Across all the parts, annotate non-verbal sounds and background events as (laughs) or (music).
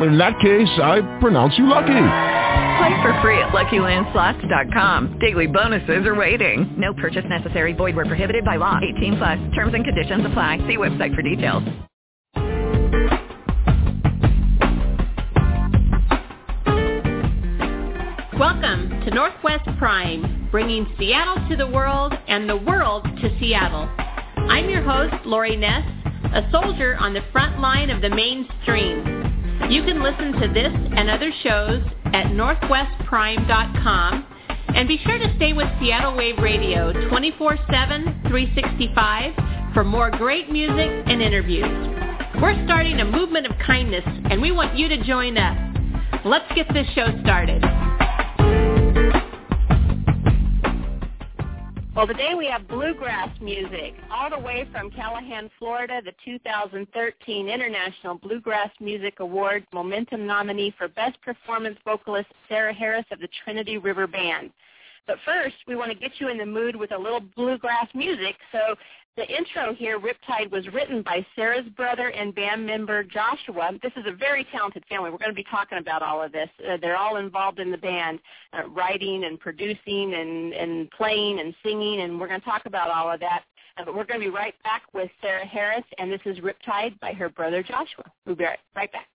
In that case, I pronounce you lucky. Play for free at LuckyLandSlots.com. Daily bonuses are waiting. No purchase necessary. Void where prohibited by law. 18 plus. Terms and conditions apply. See website for details. Welcome to Northwest Prime, bringing Seattle to the world and the world to Seattle. I'm your host, Lori Ness, a soldier on the front line of the mainstream. You can listen to this and other shows at northwestprime.com and be sure to stay with Seattle Wave Radio 24-7, 365 for more great music and interviews. We're starting a movement of kindness and we want you to join us. Let's get this show started. Well, today we have bluegrass music, all the way from Callahan, Florida, the 2013 International Bluegrass Music Award Momentum nominee for Best Performance Vocalist Sarah Harris of the Trinity River Band. But first, we want to get you in the mood with a little bluegrass music, so the intro here, Riptide, was written by Sarah's brother and band member Joshua. This is a very talented family. We're going to be talking about all of this. Uh, they're all involved in the band, uh, writing and producing and, and playing and singing, and we're going to talk about all of that. Uh, but we're going to be right back with Sarah Harris, and this is Riptide by her brother Joshua. We'll be right, right back.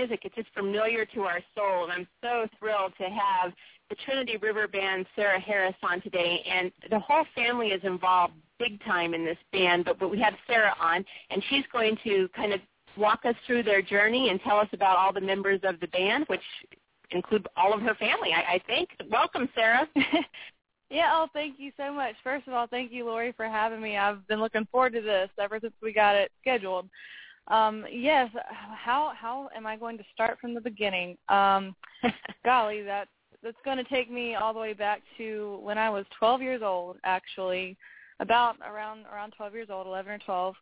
Music is just familiar to our soul, and I'm so thrilled to have the Trinity River Band, Sarah Harris, on today. And the whole family is involved big time in this band, but, but we have Sarah on, and she's going to kind of walk us through their journey and tell us about all the members of the band, which include all of her family, I, I think. Welcome, Sarah. (laughs) Yeah, oh, thank you so much. First of all, thank you, Lori, for having me. I've been looking forward to this ever since we got it scheduled. Um, yes, how how am I going to start from the beginning? Um, (laughs) golly, that's that's going to take me all the way back to when I was 12 years old, actually, about around around 12 years old, 11 or 12.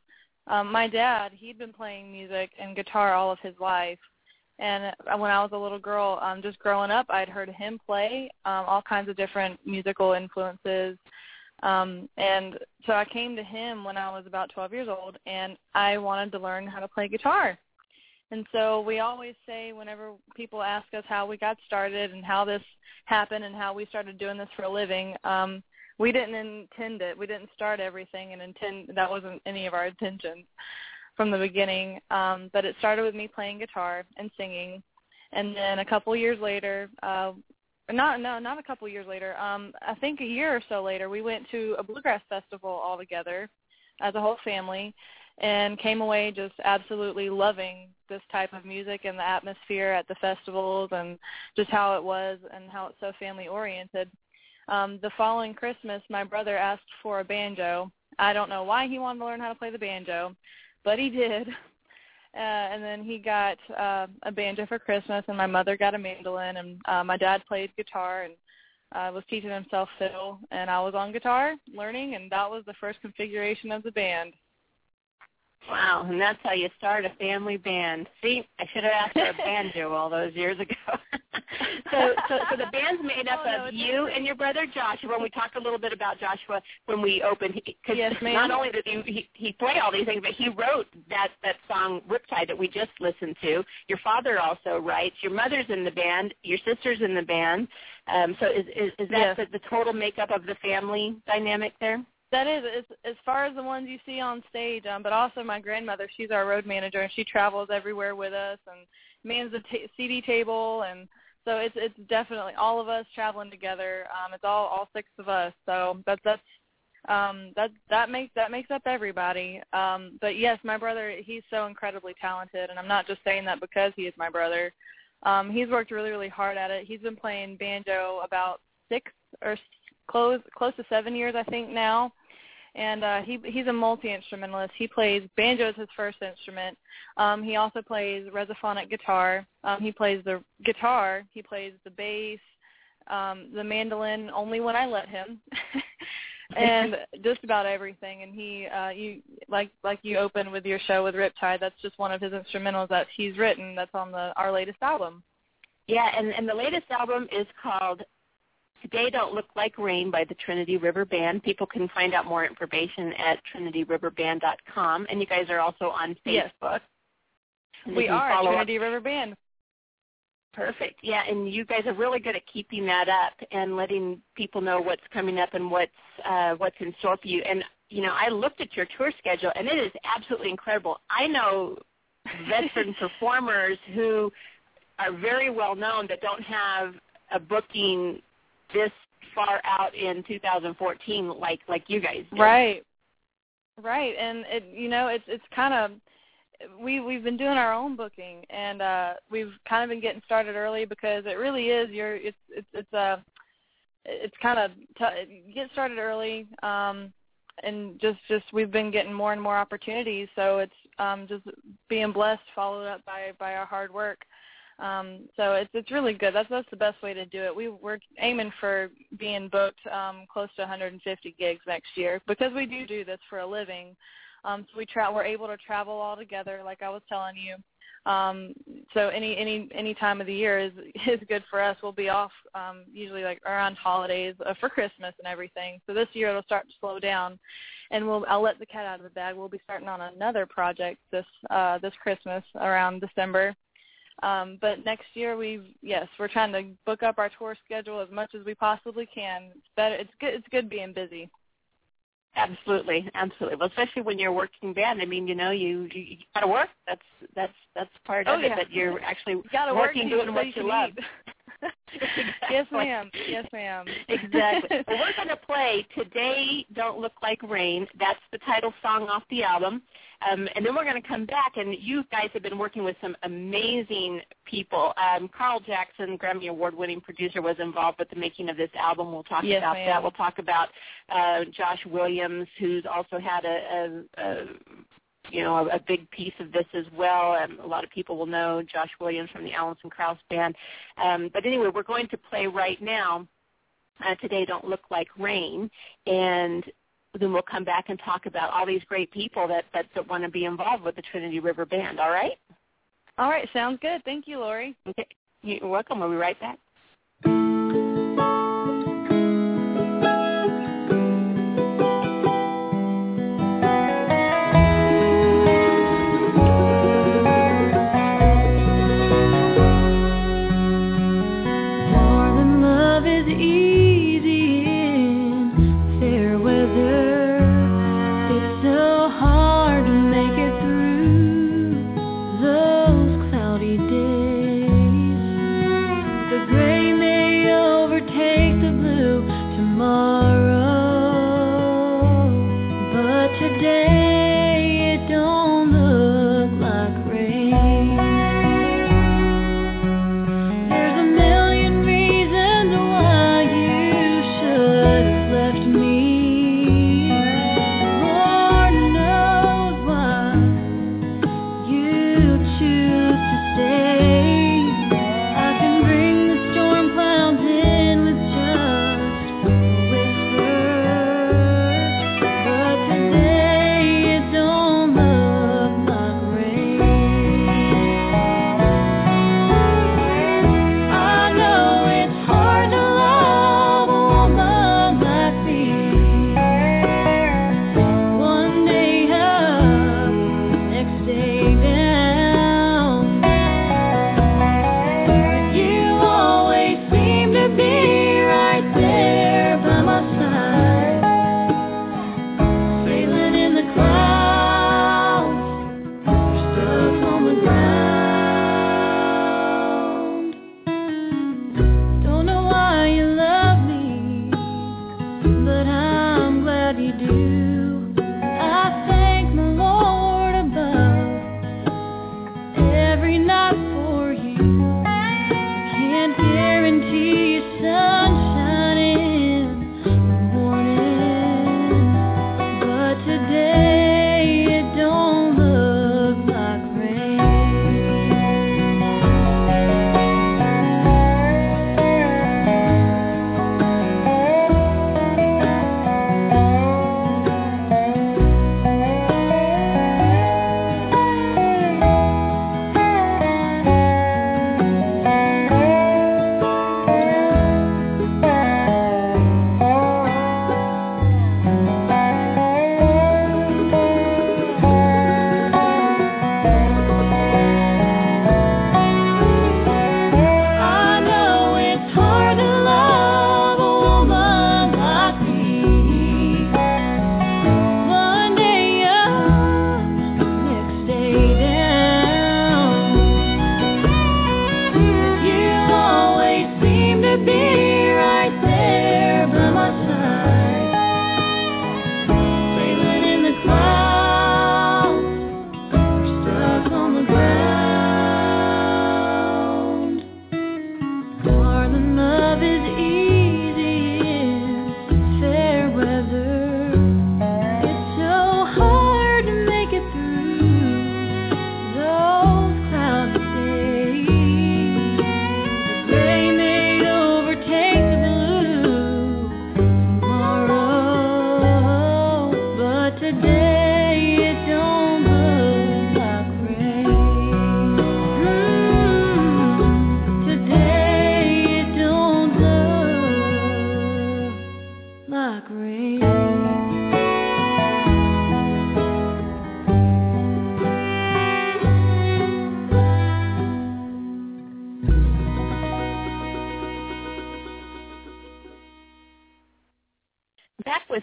Um, my dad, he'd been playing music and guitar all of his life, and when I was a little girl, um, just growing up, I'd heard him play um, all kinds of different musical influences. Um, and so I came to him when I was about 12 years old, and I wanted to learn how to play guitar. And so we always say whenever people ask us how we got started and how this happened and how we started doing this for a living, um, we didn't intend it. We didn't start everything and intend that wasn't any of our intentions from the beginning. Um, but it started with me playing guitar and singing, and then a couple years later, uh, not no, not a couple years later. Um, I think a year or so later, we went to a bluegrass festival all together as a whole family and came away just absolutely loving this type of music and the atmosphere at the festivals and just how it was and how it's so family oriented. Um, the following Christmas, my brother asked for a banjo. I don't know why he wanted to learn how to play the banjo, but he did. (laughs) Uh, and then he got uh, a banjo for Christmas, and my mother got a mandolin, and uh, my dad played guitar and uh, was teaching himself fiddle, and I was on guitar learning, and that was the first configuration of the band. Wow, and that's how you start a family band. See, I should have asked for a banjo (laughs) all those years ago. (laughs) so, so, so the band's made up (laughs) Oh, no, of you and your brother Joshua. When we talk a little bit about Joshua when we open, because Yes, ma'am. not only did he, he he play all these things, but he wrote that that song Riptide that we just listened to. Your father also writes. Your mother's in the band. Your sister's in the band. Um, so is is, is that Yes. the, the total makeup of the family dynamic there? That is, as, as far as the ones you see on stage, um, but also my grandmother, she's our road manager, and she travels everywhere with us and mans the ta CD table, and so it's it's definitely all of us traveling together. Um, it's all all six of us, so that's that's um, that that makes that makes up everybody. Um, but yes, my brother, he's so incredibly talented, and I'm not just saying that because he is my brother. Um, he's worked really really hard at it. He's been playing banjo about six or close close to seven years, I think now and uh, he he's a multi instrumentalist. He plays banjo as his first instrument. Um, he also plays resophonic guitar. Um, he plays the guitar. He plays the bass, um, the mandolin only when I let him, (laughs) and (laughs) just about everything. And he uh, you like like you open with your show with Riptide. That's just one of his instrumentals that he's written. That's on the our latest album. Yeah, and, and the latest album is called Today Don't Look Like Rain by the Trinity River Band. People can find out more information at trinityriverband.com. And you guys are also on Facebook. They We are follow up- Trinity River Band. Perfect. Yeah, and you guys are really good at keeping that up and letting people know what's coming up and what's uh, what's in store for you. And you know, I looked at your tour schedule, and it is absolutely incredible. I know veteran (laughs) performers who are very well known that don't have a booking this far out in 2014 like like you guys do. Right. Right. And it you know, it's it's kind of we we've been doing our own booking and uh we've kind of been getting started early because it really is you're it's it's it's uh it's kind of t- get started early um and just just we've been getting more and more opportunities so it's um just being blessed followed up by by our hard work um, so it's it's really good. That's that's the best way to do it. We we're aiming for being booked um, close to 150 gigs next year because we do do this for a living. Um, so we tra- we're able to travel all together, like I was telling you. Um, so any any any time of the year is (laughs) is good for us. We'll be off um, usually like around holidays uh, for Christmas and everything. So this year it'll start to slow down, and we'll I'll let the cat out of the bag. We'll be starting on another project this uh, this Christmas around December. Um, but next year we yes we're trying to book up our tour schedule as much as we possibly can. It's better. It's good. It's good being busy. Absolutely, absolutely. Well, especially when you're a working band. I mean, you know, you you, you got to work. That's that's that's part Oh, of it. yeah. That you're actually You gotta work working, and doing what you you love. (laughs) Exactly. Yes, ma'am. Yes, ma'am. exactly. Well, (laughs) we're going to play "Today Don't Look Like Rain." That's the title song off the album, um, and then we're going to come back. And you guys have been working with some amazing people. Um, Carl Jackson, Grammy Award-winning producer, was involved with the making of this album. We'll talk Yes, about ma'am. that. We'll talk about uh, Josh Williams, who's also had a, a, a you know, a, a big piece of this as well. Um, a lot of people will know Josh Williams from the Alison Krauss Band. Um, but anyway, we're going to play right now. Uh, Today Don't Look Like Rain, and then we'll come back and talk about all these great people that, that, that want to be involved with the Trinity River Band. All right? All right, sounds good. Thank you, Lori. Okay. You're welcome. We'll be right back.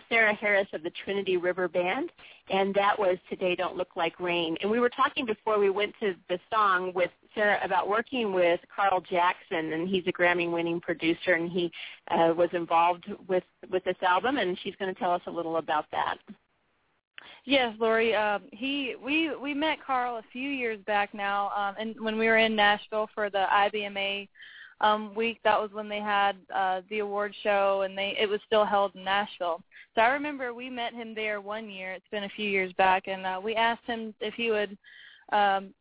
Sarah Harris of the Trinity River Band, and that was Today Don't Look Like Rain. And we were talking before we went to the song with Sarah about working with Carl Jackson, and he's a Grammy-winning producer, and he uh, was involved with with this album, and she's going to tell us a little about that. Yes, Lori. Um, he we we met Carl a few years back now, um, and when we were in Nashville for the IBMA um, week, that was when they had uh, the award show, and they it was still held in Nashville. So I remember we met him there one year. It's been a few years back, and uh, we asked him if he would um,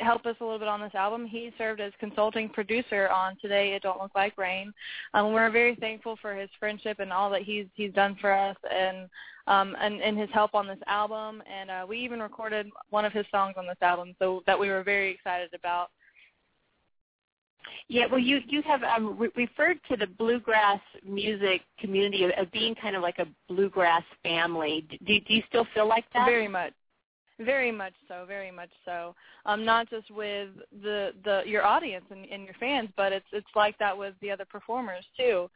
help us a little bit on this album. He served as consulting producer on Today It Don't Look Like Rain. Um, we're very thankful for his friendship and all that he's he's done for us and um and, and his help on this album and uh, we even recorded one of his songs on this album so that we were very excited about. Yeah, well, you you have um, re- referred to the bluegrass music community of, of being kind of like a bluegrass family. Do, do you still feel like that? Very much. Very much so, very much so. Um, not just with the the your audience and, and your fans, but it's it's like that with the other performers too.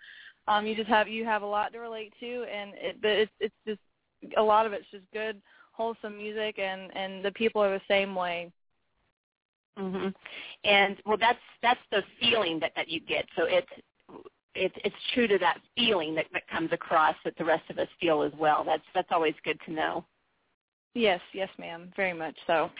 Um, you just have you have a lot to relate to, and it, it's it's just a lot of it's just good, wholesome music, and and the people are the same way. Mhm. And well, that's that's the feeling that that you get. So it's it's it's true to that feeling that that comes across that the rest of us feel as well. That's that's always good to know. Yes, yes, ma'am. Very much so.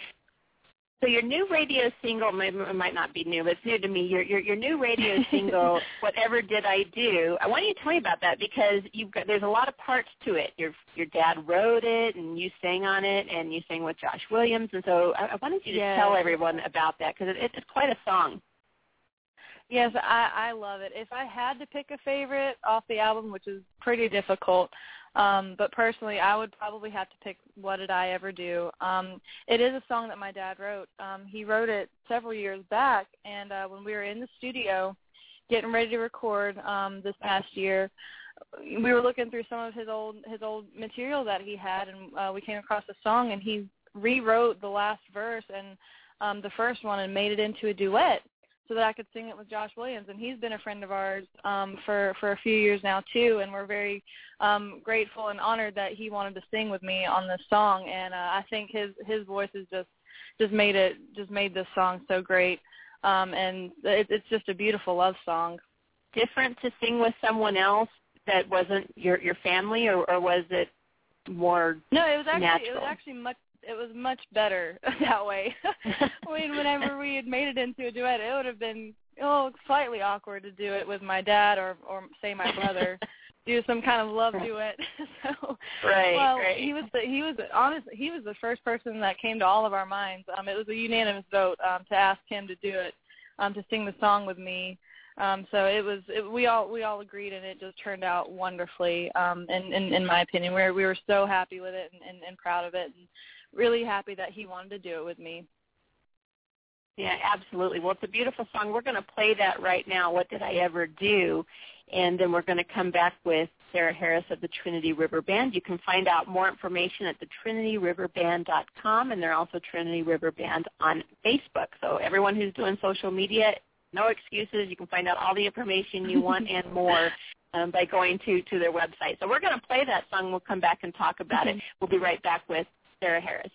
So your new radio single might, might not be new, but it's new to me. Your your, your new radio (laughs) single, "Whatever Did I Do?" I want you to tell me about that because you've got there's a lot of parts to it. Your your dad wrote it, and you sang on it, and you sang with Josh Williams, and so I, I wanted you to Yes. tell everyone about that because it, it's quite a song. Yes, I, I love it. If I had to pick a favorite off the album, which is pretty difficult, um, but personally, I would probably have to pick "What Did I Ever Do." Um, it is a song that my dad wrote. Um, he wrote it several years back, and uh, when we were in the studio getting ready to record um, this past year, we were looking through some of his old his old material that he had, and uh, we came across a song, and he rewrote the last verse and um, the first one and made it into a duet so that I could sing it with Josh Williams. And he's been a friend of ours um, for for a few years now too, and we're very um, grateful and honored that he wanted to sing with me on this song. And uh, I think his his voice has just just made it just made this song so great. Um, and it, it's just a beautiful love song. Different to sing with someone else that wasn't your your family, or, or was it more? No, it was actually it was actually much it was much better (laughs) that way. (laughs) I mean, whenever we had made it into a duet, it would have been oh slightly awkward to do it with my dad or or say my brother. (laughs) do some kind of love duet. so Right, well, right. he was the he was the, honestly he was the first person that came to all of our minds. Um, it was a unanimous vote um, to ask him to do it, um, to sing the song with me. Um, so it was it, we all we all agreed and it just turned out wonderfully. Um, in, in in my opinion, we were, we were so happy with it and, and, and proud of it, and really happy that he wanted to do it with me. Yeah, absolutely. Well, it's a beautiful song. We're going to play that right now. What did I ever do? And then we're going to come back with Sarah Harris of the Trinity River Band. You can find out more information at thetrinityriverband.com, and they're also Trinity River Band on Facebook. So everyone who's doing social media, no excuses. You can find out all the information you want and (laughs) more um, by going to to their website. So we're going to play that song. We'll come back and talk about it. We'll be right back with Sarah Harris.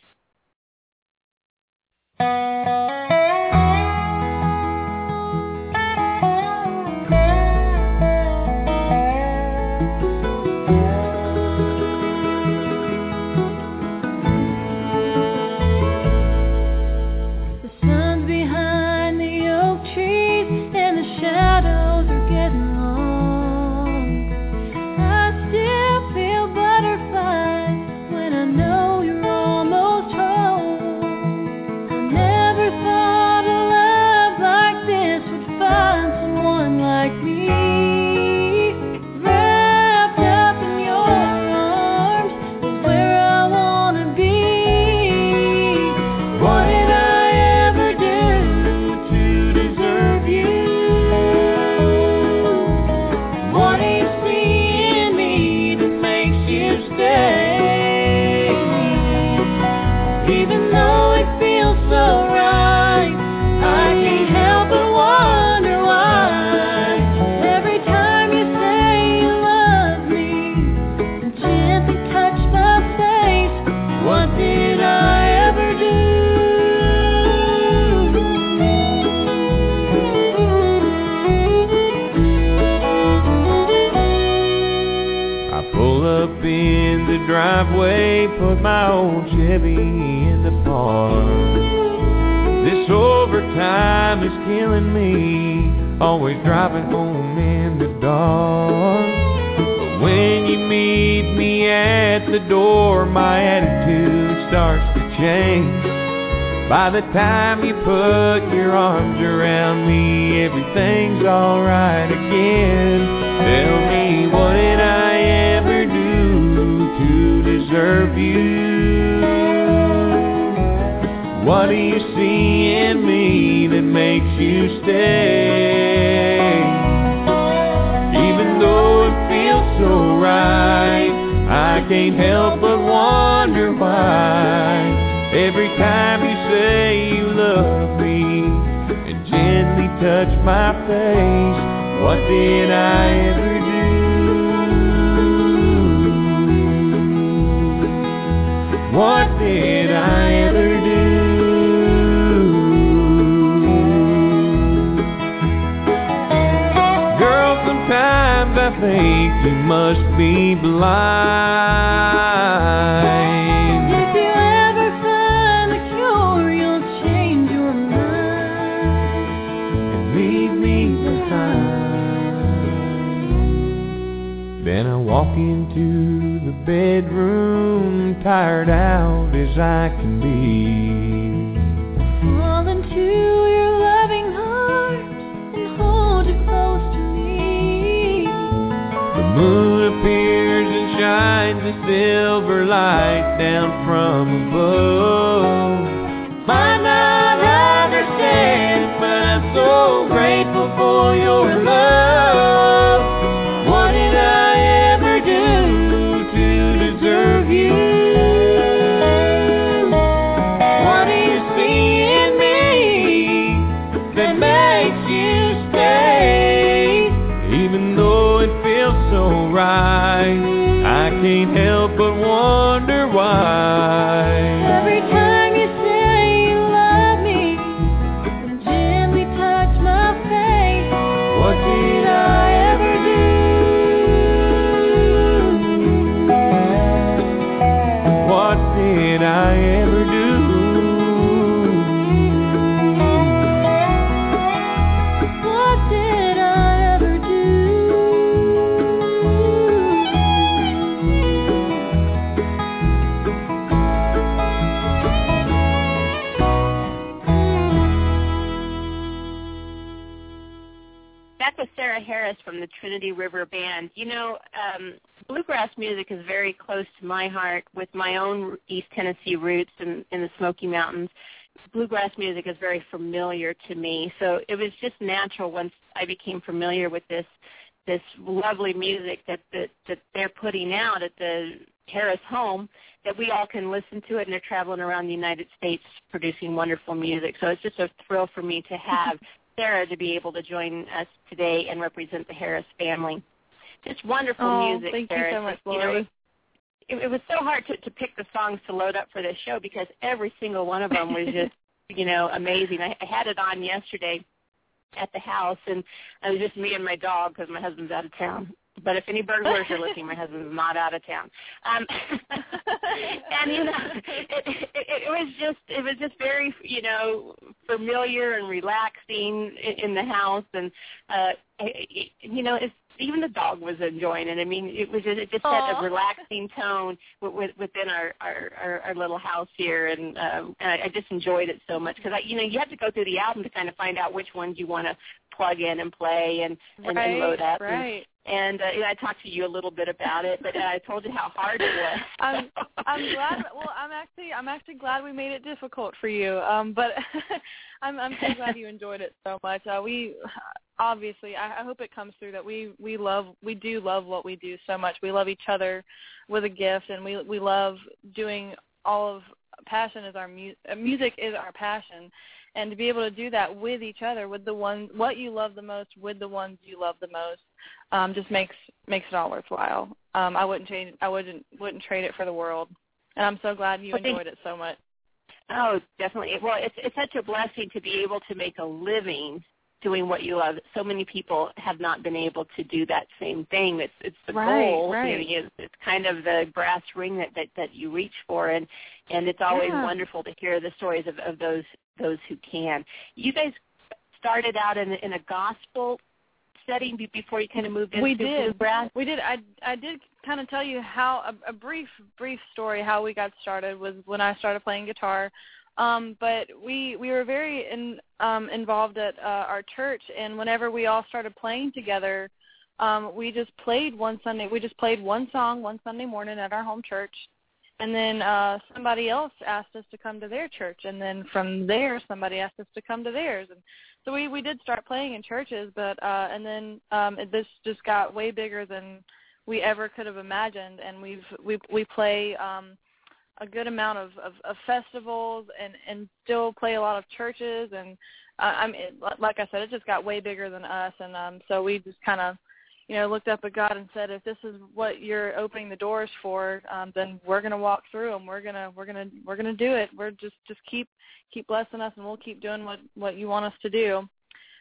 What do you see in me that makes you stay? Even though it feels so right, I can't help but wonder why. Every time you say you love me and gently touch my face, what did I ever you must be blind. If you ever find the cure, you'll change your mind. And leave me behind. Then I walk into the bedroom, tired out as I can silver light down from above. Heart with my own East Tennessee roots in, in the Smoky Mountains. Bluegrass music is very familiar to me, so it was just natural once I became familiar with this this lovely music that that, that they're putting out at the Harris home that we all can listen to it and they're traveling around the United States producing wonderful music. So it's just a thrill for me to (laughs) have Sarah to be able to join us today and represent the Harris family. Just wonderful Oh, music, thank you so much, Just, you know, Lori. It, it was so hard to, to pick the songs to load up for this show because every single one of them was just, (laughs) you know, amazing. I, I had it on yesterday at the house, and it was just me and my dog because my husband's out of town. But if any burglars are listening, my (laughs) husband's not out of town. Um, (laughs) and you know, it, it, it was just it was just very you know familiar and relaxing in, in the house, and uh, it, you know, it's even the dog was enjoying it. I mean, it was just, it just had a relaxing tone with, within our, our our our little house here, and um, and I, I just enjoyed it so much because I, you know, you have to go through the album to kind of find out which ones you want to plug in and play and and, right, and load up. And, right. and uh, you know, I talked to you a little bit about it, but uh, I told you how hard it was. (laughs) I'm I'm glad. Well, I'm actually I'm actually glad we made it difficult for you. Um, but (laughs) I'm I'm so glad you (laughs) enjoyed it so much. Uh, we obviously I, I hope it comes through that we we love we do love what we do so much. We love each other with a gift, and we we love doing all of passion is our mu- uh, music is our passion. And to be able to do that with each other, with the ones what you love the most, with the ones you love the most, um, just makes makes it all worthwhile. Um, I wouldn't change. I wouldn't wouldn't trade it for the world. And I'm so glad you Well, thank- enjoyed it so much. Oh, definitely. Well, it's it's such a blessing to be able to make a living doing what you love. So many people have not been able to do that same thing. It's it's the right, goal. Right. You know, it's kind of the brass ring that, that that you reach for, and and it's always yeah. wonderful to hear the stories of, of those those who can. You guys started out in in a gospel setting before you kind of moved into we did. bluegrass. We did. I I did kind of tell you how a, a brief brief story how we got started was when I started playing guitar. Um, but we we were very in, um, involved at uh, our church, and whenever we all started playing together, um, we just played one Sunday. We just played one song one Sunday morning at our home church, and then uh, somebody else asked us to come to their church, and then from there somebody asked us to come to theirs, and so we we did start playing in churches, but uh, and then um, it, this just got way bigger than we ever could have imagined, and we've we we play. Um, a good amount of, of, of festivals and and still play a lot of churches. And uh, I mean like I said it just got way bigger than us. And um so we just kind of you know looked up at God and said if this is what you're opening the doors for um then we're going to walk through them. we're going to we're going to we're going to do it. We're just just keep keep blessing us and we'll keep doing what what you want us to do.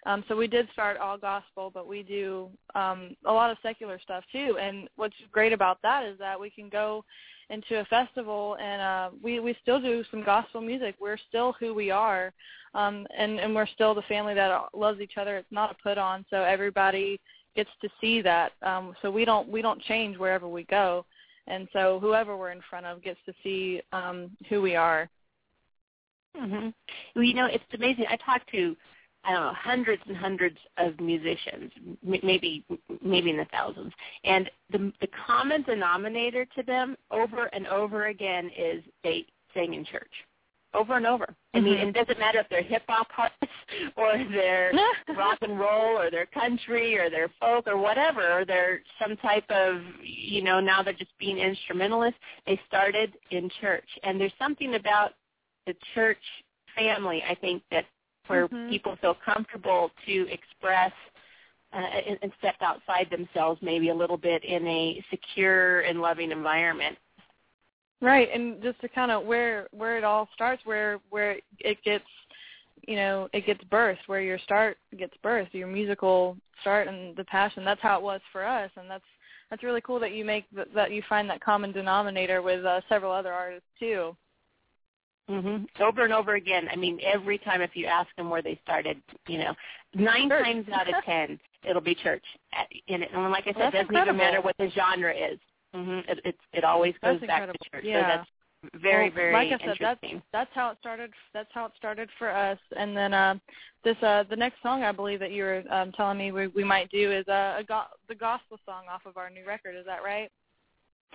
Um, so we did start all gospel, but we do um, a lot of secular stuff too. And what's great about that is that we can go into a festival and uh we we still do some gospel music. We're still who we are um and and we're still the family that loves each other. It's not a put on. So everybody gets to see that um so we don't we don't change wherever we go. And so whoever we're in front of gets to see um who we are. Mhm well you know it's amazing. I talked to I don't know, hundreds and hundreds of musicians, maybe maybe in the thousands, and the the common denominator to them over and over again is they sing in church, over and over. I mean, Mhm. it doesn't matter if they're hip hop artists (laughs) or they're (laughs) rock and roll or they're country or they're folk or whatever, or they're some type of you know now they're just being instrumentalists. They started in church, and there's something about the church family, I think, that where Mhm. people feel comfortable to express uh, and, and step outside themselves maybe a little bit in a secure and loving environment. Right, and just to kind of where where it all starts, where where it gets, you know, it gets birthed, where your start gets birthed, your musical start and the passion. That's how it was for us, and that's that's really cool that you make th- that you find that common denominator with uh, several other artists too. hmm Over and over again. I mean, every time if you ask them where they started, you know, nine Church. times out of ten, it'll be church. And, it, and like I said, Well, it doesn't even matter what the genre is. Hmm It, it, it always goes That's back incredible. to church. Yeah. So that's very, Well, very like I said, that's interesting. that's how it started. That's how it started for us. And then uh, this uh, the next song I believe that you were um, telling me we, we might do is uh, a go- the gospel song off of our new record. Is that right?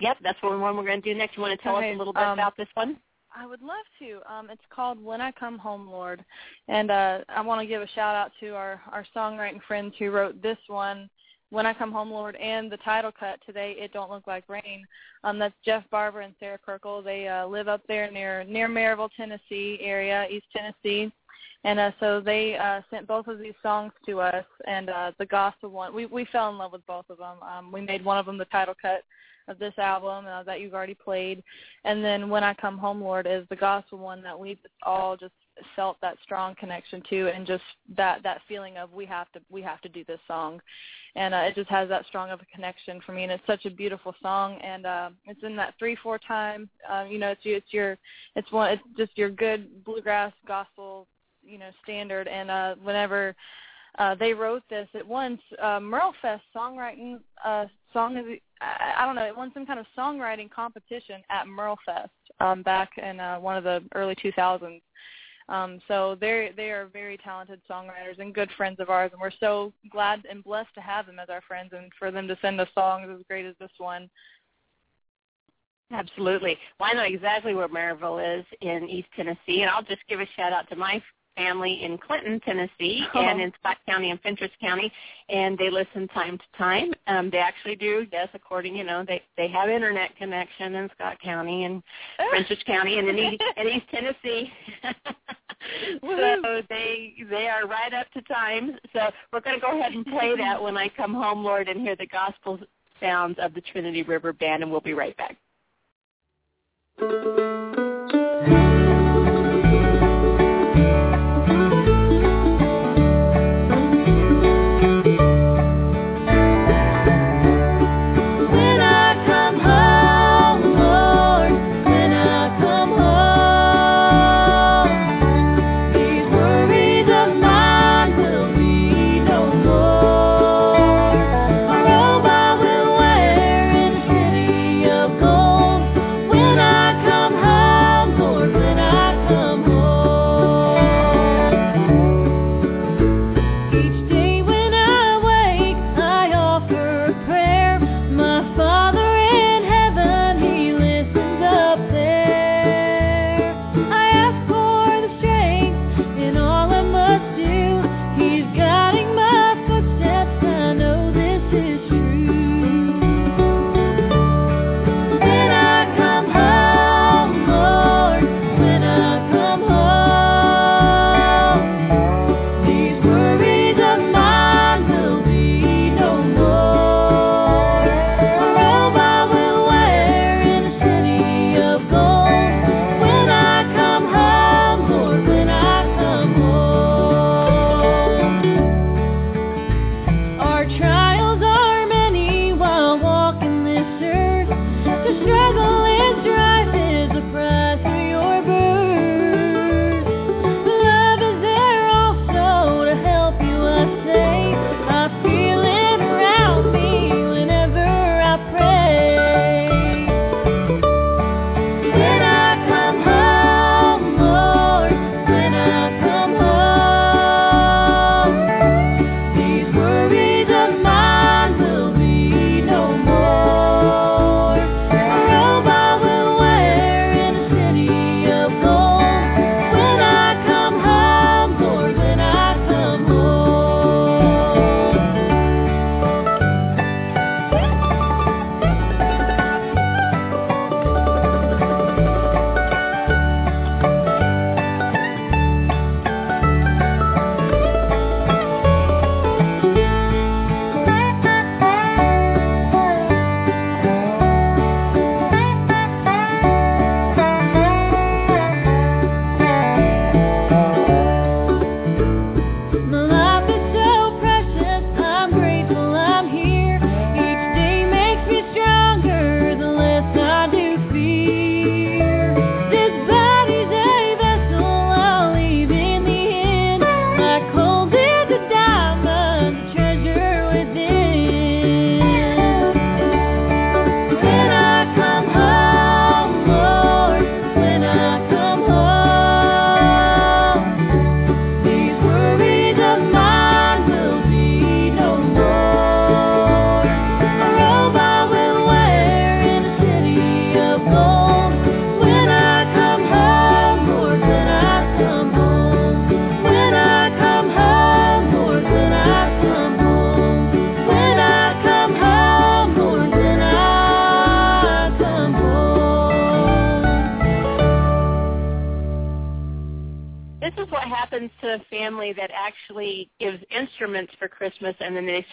Yep, that's what one we're going to do next. You want to tell Okay, us a little bit um, about this one? I would love to. Um, it's called When I Come Home, Lord, and uh, I want to give a shout out to our our songwriting friends who wrote this one, When I Come Home, Lord, and the title cut today, It Don't Look Like Rain. Um, that's Jeff Barber and Sarah Kirkle. They uh, live up there near near Maryville, Tennessee area, East Tennessee. And uh, so they uh, sent both of these songs to us, and uh, the gospel one. We we fell in love with both of them. Um, we made one of them the title cut of this album uh, that you've already played, and then when I come home, Lord, is the gospel one that we just all just felt that strong connection to, and just that that feeling of we have to we have to do this song, and uh, it just has that strong of a connection for me, and it's such a beautiful song, and uh, it's in that three four time, uh, you know, it's it's your it's one it's just your good bluegrass gospel, you know, standard, and uh, whenever uh, they wrote this. It won uh, Merlefest songwriting uh, song. Of I don't know. It won some kind of songwriting competition at Merlefest um, back in uh, one of the early 2000s. Um, so they they are very talented songwriters and good friends of ours, and we're so glad and blessed to have them as our friends and for them to send us songs as great as this one. Absolutely. Well, I know exactly where Maryville is in East Tennessee, and I'll just give a shout out to my family in Clinton, Tennessee, Oh. (laughs) and in Scott County and Fentress County, and they listen time to time. Um, they actually do, yes, according, you know, they they have internet connection in Scott County and (laughs) Fentress County and in East, (laughs) in East Tennessee. so they they are right up to time. So we're going to go ahead and play that when I come home, Lord, and hear the gospel sounds of the Trinity River Band, and we'll be right back.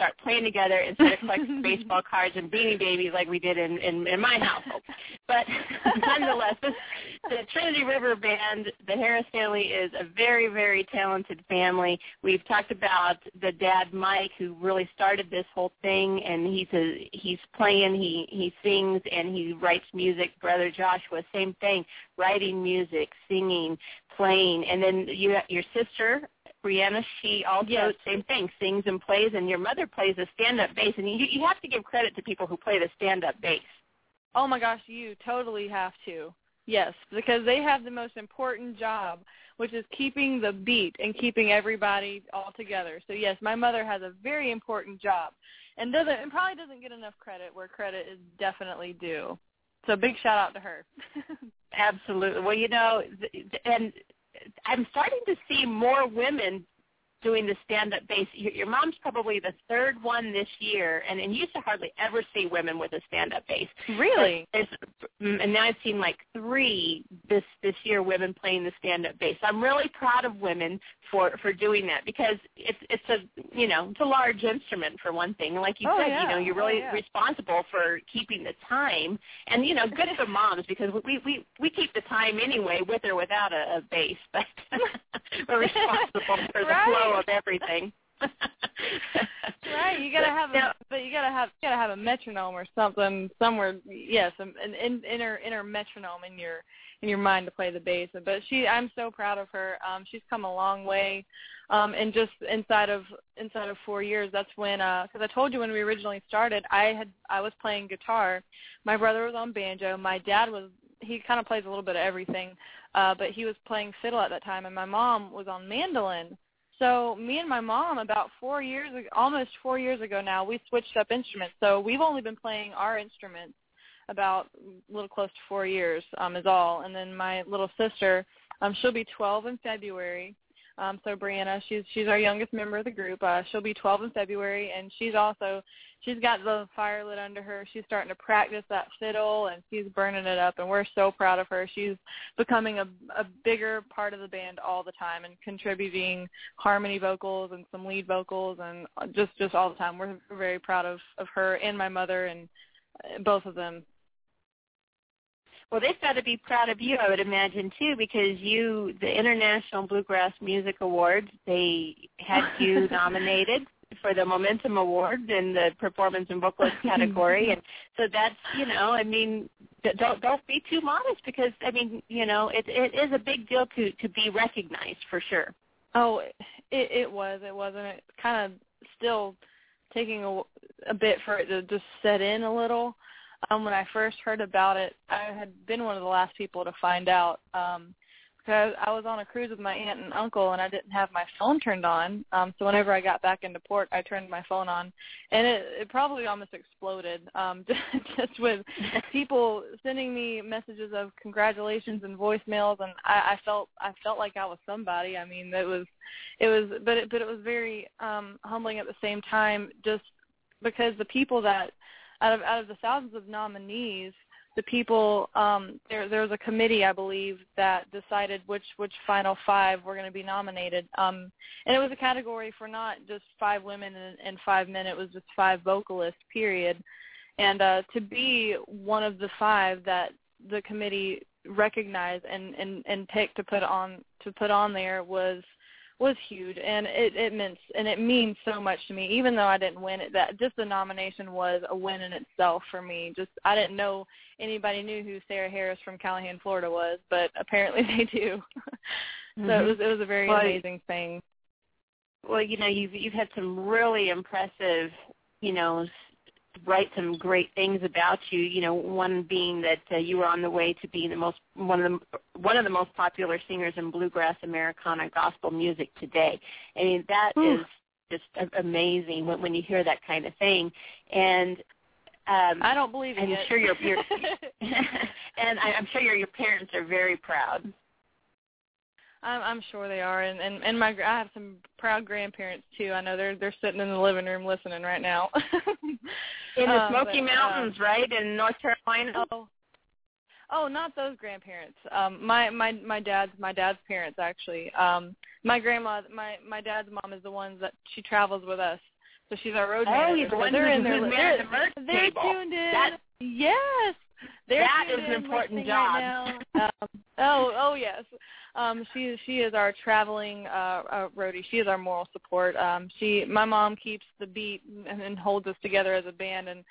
Start playing together instead of collecting baseball cards and beanie babies like we did in, in, in my household. But (laughs) nonetheless, this, the Trinity River Band, the Harris family is a very, very talented family. We've talked about the dad Mike who really started this whole thing and he's a, he's playing, he, he sings and he writes music. Brother Joshua, same thing, writing music, singing, playing, and then you your sister Brianna, she also Yes. same thing, sings and plays, and your mother plays the stand-up bass, and you you have to give credit to people who play the stand-up bass. Oh my gosh, you totally have to. Yes, because they have the most important job, which is keeping the beat and keeping everybody all together. So yes, my mother has a very important job, and doesn't and probably doesn't get enough credit where credit is definitely due. So big shout out to her. (laughs) Absolutely. Well, you know, th- and I'm starting to see more women doing the stand-up bass. Your, your mom's probably the third one this year, and, and you used to hardly ever see women with a stand-up bass. really? There's- mm, and now I've seen like three this this year women playing the stand-up bass. I'm really proud of women for for doing that because it's it's a you know it's a large instrument for one thing. Like you Oh, said, yeah. you know you're Oh, really yeah. responsible for keeping the time, and you know good for moms because we we we keep the time anyway with or without a, a bass, (laughs) but (laughs) we're responsible for the (laughs) Right. flow of everything. Right, you gotta have, Now- but you gotta have, you gotta have a metronome or something somewhere. Yes, an, an inner inner metronome in your in your mind to play the bass. But she, I'm so proud of her. Um, she's come a long way, um, and just inside of inside of four years, that's when, because I told you when we originally started, I had I was playing guitar, my brother was on banjo, my dad was he kind of plays a little bit of everything, uh, but he was playing fiddle at that time, and my mom was on mandolin. So me and my mom, about four years, almost four years ago now, we switched up instruments. So we've only been playing our instruments about a little close to four years um, is all. And then my little sister, um, she'll be 12 in February. Um, so Brianna, she's she's our youngest member of the group. Uh, she'll be 12 in February, and she's also she's got the fire lit under her. She's starting to practice that fiddle, and she's burning it up. And we're so proud of her. She's becoming a a bigger part of the band all the time and contributing harmony vocals and some lead vocals and just just all the time. We're very proud of of her and my mother and both of them. Well, they've got to be proud of you, I would imagine, too, because you, the International Bluegrass Music Awards, they had you (laughs) nominated for the Momentum Award in the Performance and Vocalist (laughs) category, and so that's, you know, I mean, don't don't be too modest because, I mean, you know, it it is a big deal to to be recognized for sure. Oh, it it was. It wasn't. It kind of still taking a, a bit for it to just set in a little. Um, when I first heard about it, I had been one of the last people to find out. Um, because I was on a cruise with my aunt and uncle, and I didn't have my phone turned on. Um, so whenever I got back into port, I turned my phone on, and it, it probably almost exploded. Um, (laughs) just with people sending me messages of congratulations and voicemails, and I, I felt I felt like I was somebody. I mean, it was it was, but it, but it was very um, humbling at the same time, just because the people that out of out of the thousands of nominees the people um there there was a committee I believe that decided which which final five were going to be nominated. Um and it was a category for not just five women and, and five men it was just five vocalists period. And uh to be one of the five that the committee recognized and and and picked to put on to put on there was was huge and it it meant and it means so much to me. Even though I didn't win it that just the nomination was a win in itself for me. Just I didn't know anybody knew who Sarah Harris from Callahan Florida was but apparently (laughs) they do. So it mm-hmm. was it was a very Well, amazing thing. Well, you know, you've you've had some really impressive, you know, write some great things about you. You know, one being that uh, you were on the way to being the most one of the one of the most popular singers in bluegrass Americana gospel music today. I mean, that Ooh. is just amazing when when you hear that kind of thing. And um, I don't believe it I'm yet. sure your your (laughs) (laughs) and I, I'm sure your your parents are very proud. I'm, I'm sure they are, and and and my I have some proud grandparents too. I know they're they're sitting in the living room listening right now. (laughs) In the Um, Smoky but, Mountains, right in North Carolina. Oh, Oh, not those grandparents. Um, my my my dad's my dad's parents actually. Um, my grandma, my my dad's mom is the one that she travels with us, so she's our road oh, manager. he's so one they're in their they're, the they're tuned in. That, yes, they're that an important job. Right (laughs) um, oh, oh yes. Um, she she is our traveling uh, uh, roadie. She is our moral support. Um, she my mom keeps the beat and, and holds us together as a band and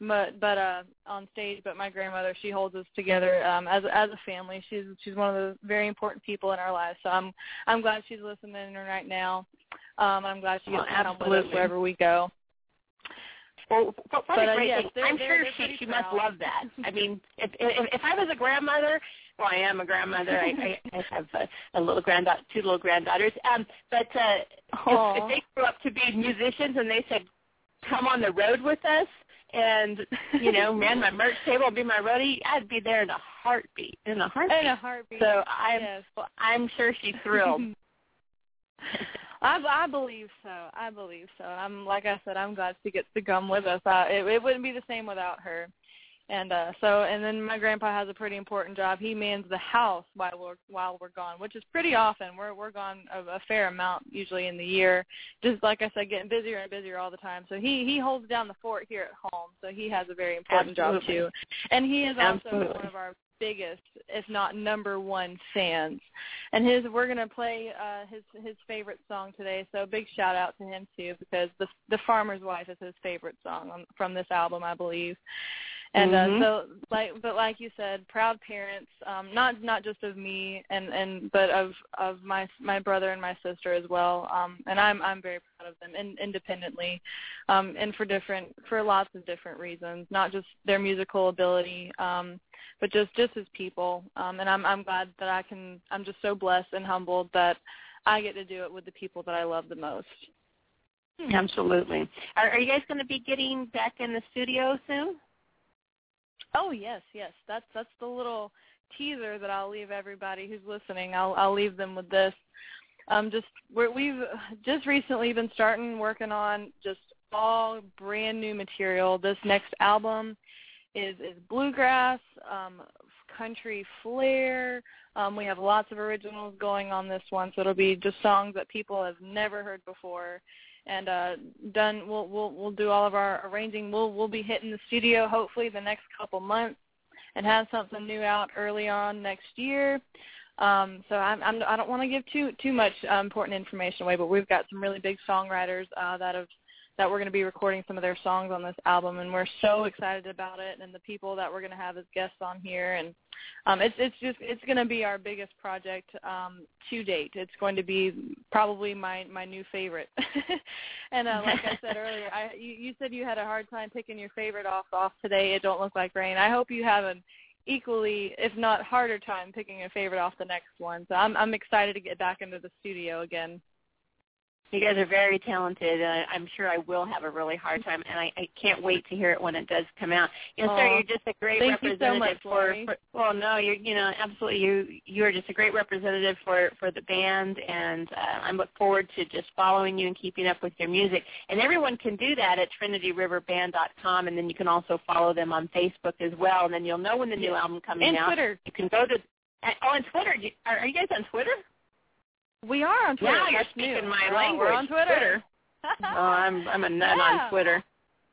but but uh on stage but my grandmother she holds us together um as as a family she's she's one of the very important people in our lives so i'm i'm glad she's listening right now um i'm glad she gets Oh, to come with us wherever we go Well, what, what But, a uh, great yes, thing! I'm sure she she must love that. I mean, (laughs) if if, if I was a grandmother, well, I am a grandmother. I I, I have a, a little granddaughter, two little granddaughters. Um, but uh, if, if they grew up to be musicians and they said, "Come on the road with us," and you know, (laughs) man, my merch table, will be my roadie, I'd be there in a heartbeat, in a heartbeat. in a heartbeat So I'm yes well, I'm sure she's thrilled. (laughs) I, I believe so. I believe so. I'm like I said, I'm glad she gets to come with us. Uh, it, it wouldn't be the same without her. And uh so and then my grandpa has a pretty important job. He mans the house while we're while we're gone, which is pretty often. We're we're gone a, a fair amount usually in the year. Just like I said, getting busier and busier all the time. So he he holds down the fort here at home. So he has a very important Absolutely. job too. And he is also Absolutely. one of our biggest, if not number one fans. And his we're gonna play uh his his favorite song today. So a big shout out to him too because the the farmer's wife is his favorite song on, from this album, I believe. And uh, so, like, but like you said, proud parents, um, not not just of me and and but of of my my brother and my sister as well. Um, and I'm I'm very proud of them, in, independently, um, and for different for lots of different reasons, not just their musical ability, um, but just just as people. Um, and I'm I'm glad that I can. I'm just so blessed and humbled that I get to do it with the people that I love the most. Absolutely. Are, are you guys going to be getting back in the studio soon? Oh yes, yes. That's that's the little teaser that I'll leave everybody who's listening. I'll I'll leave them with this. Um, just we're, we've just recently been starting working on just all brand new material. This next album is is bluegrass, um, country flair. Um, we have lots of originals going on this one, so it'll be just songs that people have never heard before. And uh done we'll we'll we'll do all of our arranging. We'll we'll be hitting the studio hopefully the next couple months and have something new out early on next year. Um so i'm, I'm i don't want to give too too much uh, important information away but we've got some really big songwriters uh that have that we're going to be recording some of their songs on this album and we're so excited about it and the people that we're going to have as guests on here and um it's it's just it's going to be our biggest project um to date. It's going to be probably my my new favorite. (laughs) And uh like i said (laughs) earlier i you, you said you had a hard time picking your favorite off off today. It don't look like rain. I hope you have an equally if not harder time picking a favorite off the next one. So i'm i'm excited to get back into the studio again You guys are very talented, and I, I'm sure I will have a really hard time, and I, I can't wait to hear it when it does come out. You know. Sarah, you're just a great Thank you so representative much, for, for. Well, no, you're you know absolutely you you're just a great representative for for the band, and uh, I look forward to just following you and keeping up with your music. And everyone can do that at TrinityRiverBand.com, and then you can also follow them on Facebook as well, and then you'll know when the new album coming out. and twitter You can go to. uh, Oh, on Twitter. Are, are you guys on Twitter? We are on twitter Now you're That's speaking new. my We're language. we're on twitter, (laughs) oh, I'm I'm a nut Yeah. on Twitter.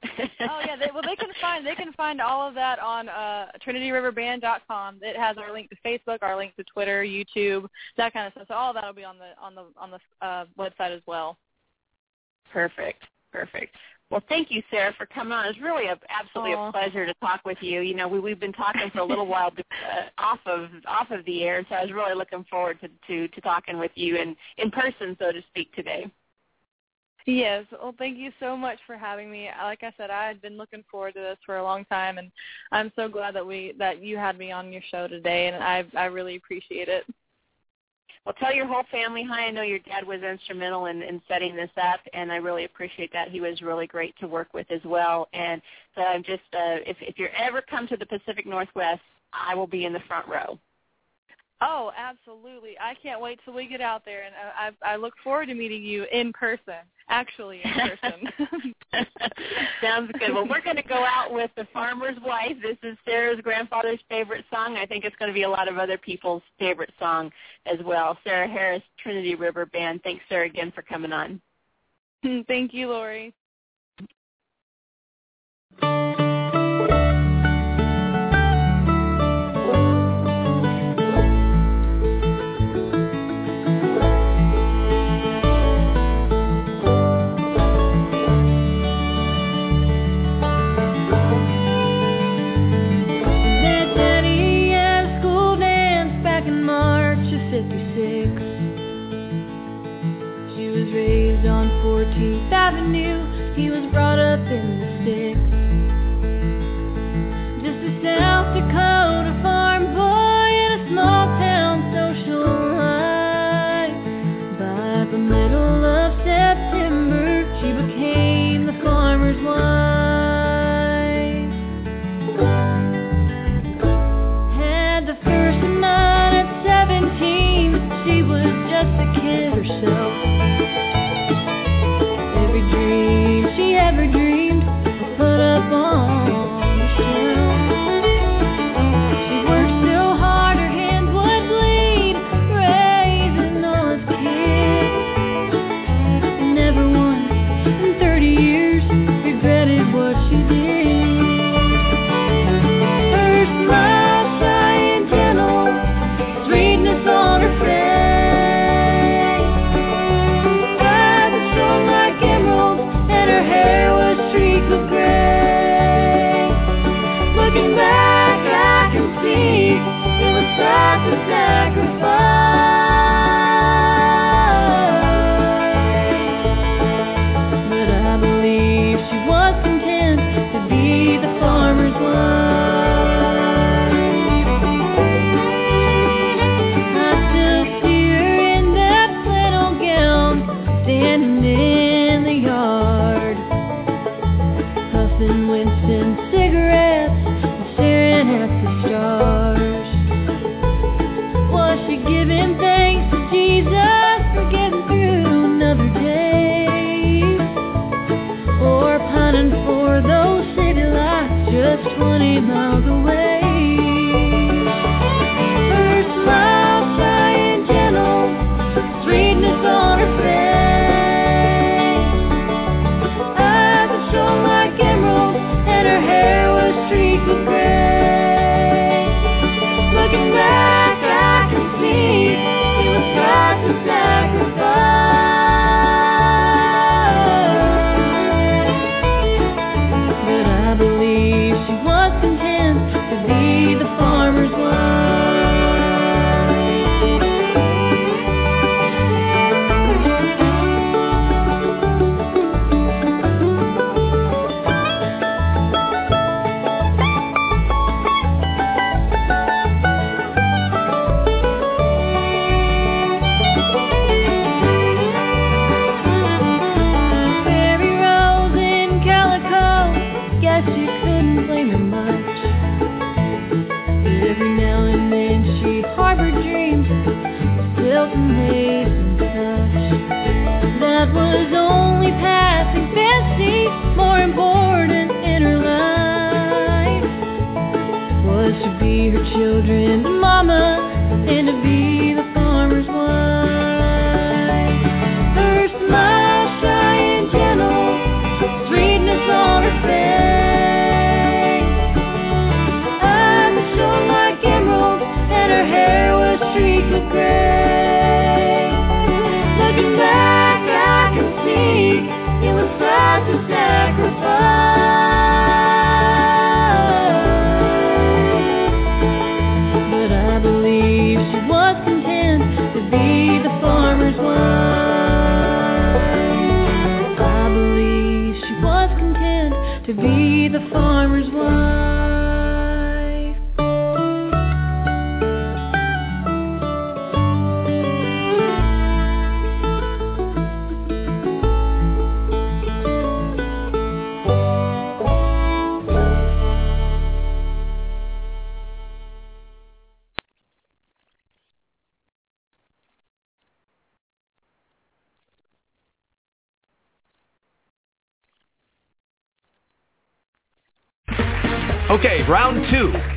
oh yeah, they, well they can find they can find all of that on uh trinityriverband.com. It has our link to Facebook, our link to Twitter, YouTube, that kind of stuff. So all that'll be on the on the on the uh, website as well. Perfect. Perfect. Well, thank you, Sarah, for coming on. It's really a, absolutely Aw. a pleasure to talk with you. You know, we we've been talking for a little while uh, off of off of the air, so I was really looking forward to to, to talking with you in in person, so to speak, today. Yes. Well, thank you so much for having me. Like I said, I had been looking forward to this for a long time, and I'm so glad that we that you had me on your show today, and I I really appreciate it. Well, tell your whole family hi. I know your dad was instrumental in, in setting this up, and I really appreciate that. He was really great to work with as well. And so I'm just, uh, if if you ever come to the Pacific Northwest, I will be in the front row. Oh, absolutely! I can't wait till we get out there, and I, I, look forward to meeting you in person. Actually, in person. (laughs) (laughs) Sounds good. Well, we're going to go out with the Farmer's Wife. This is Sarah's grandfather's favorite song. I think it's going to be a lot of other people's favorite song as well. Sarah Harris, Trinity River Band. Thanks, Sarah, again for coming on. (laughs) Thank you, Lori. Avenue. He was brought up in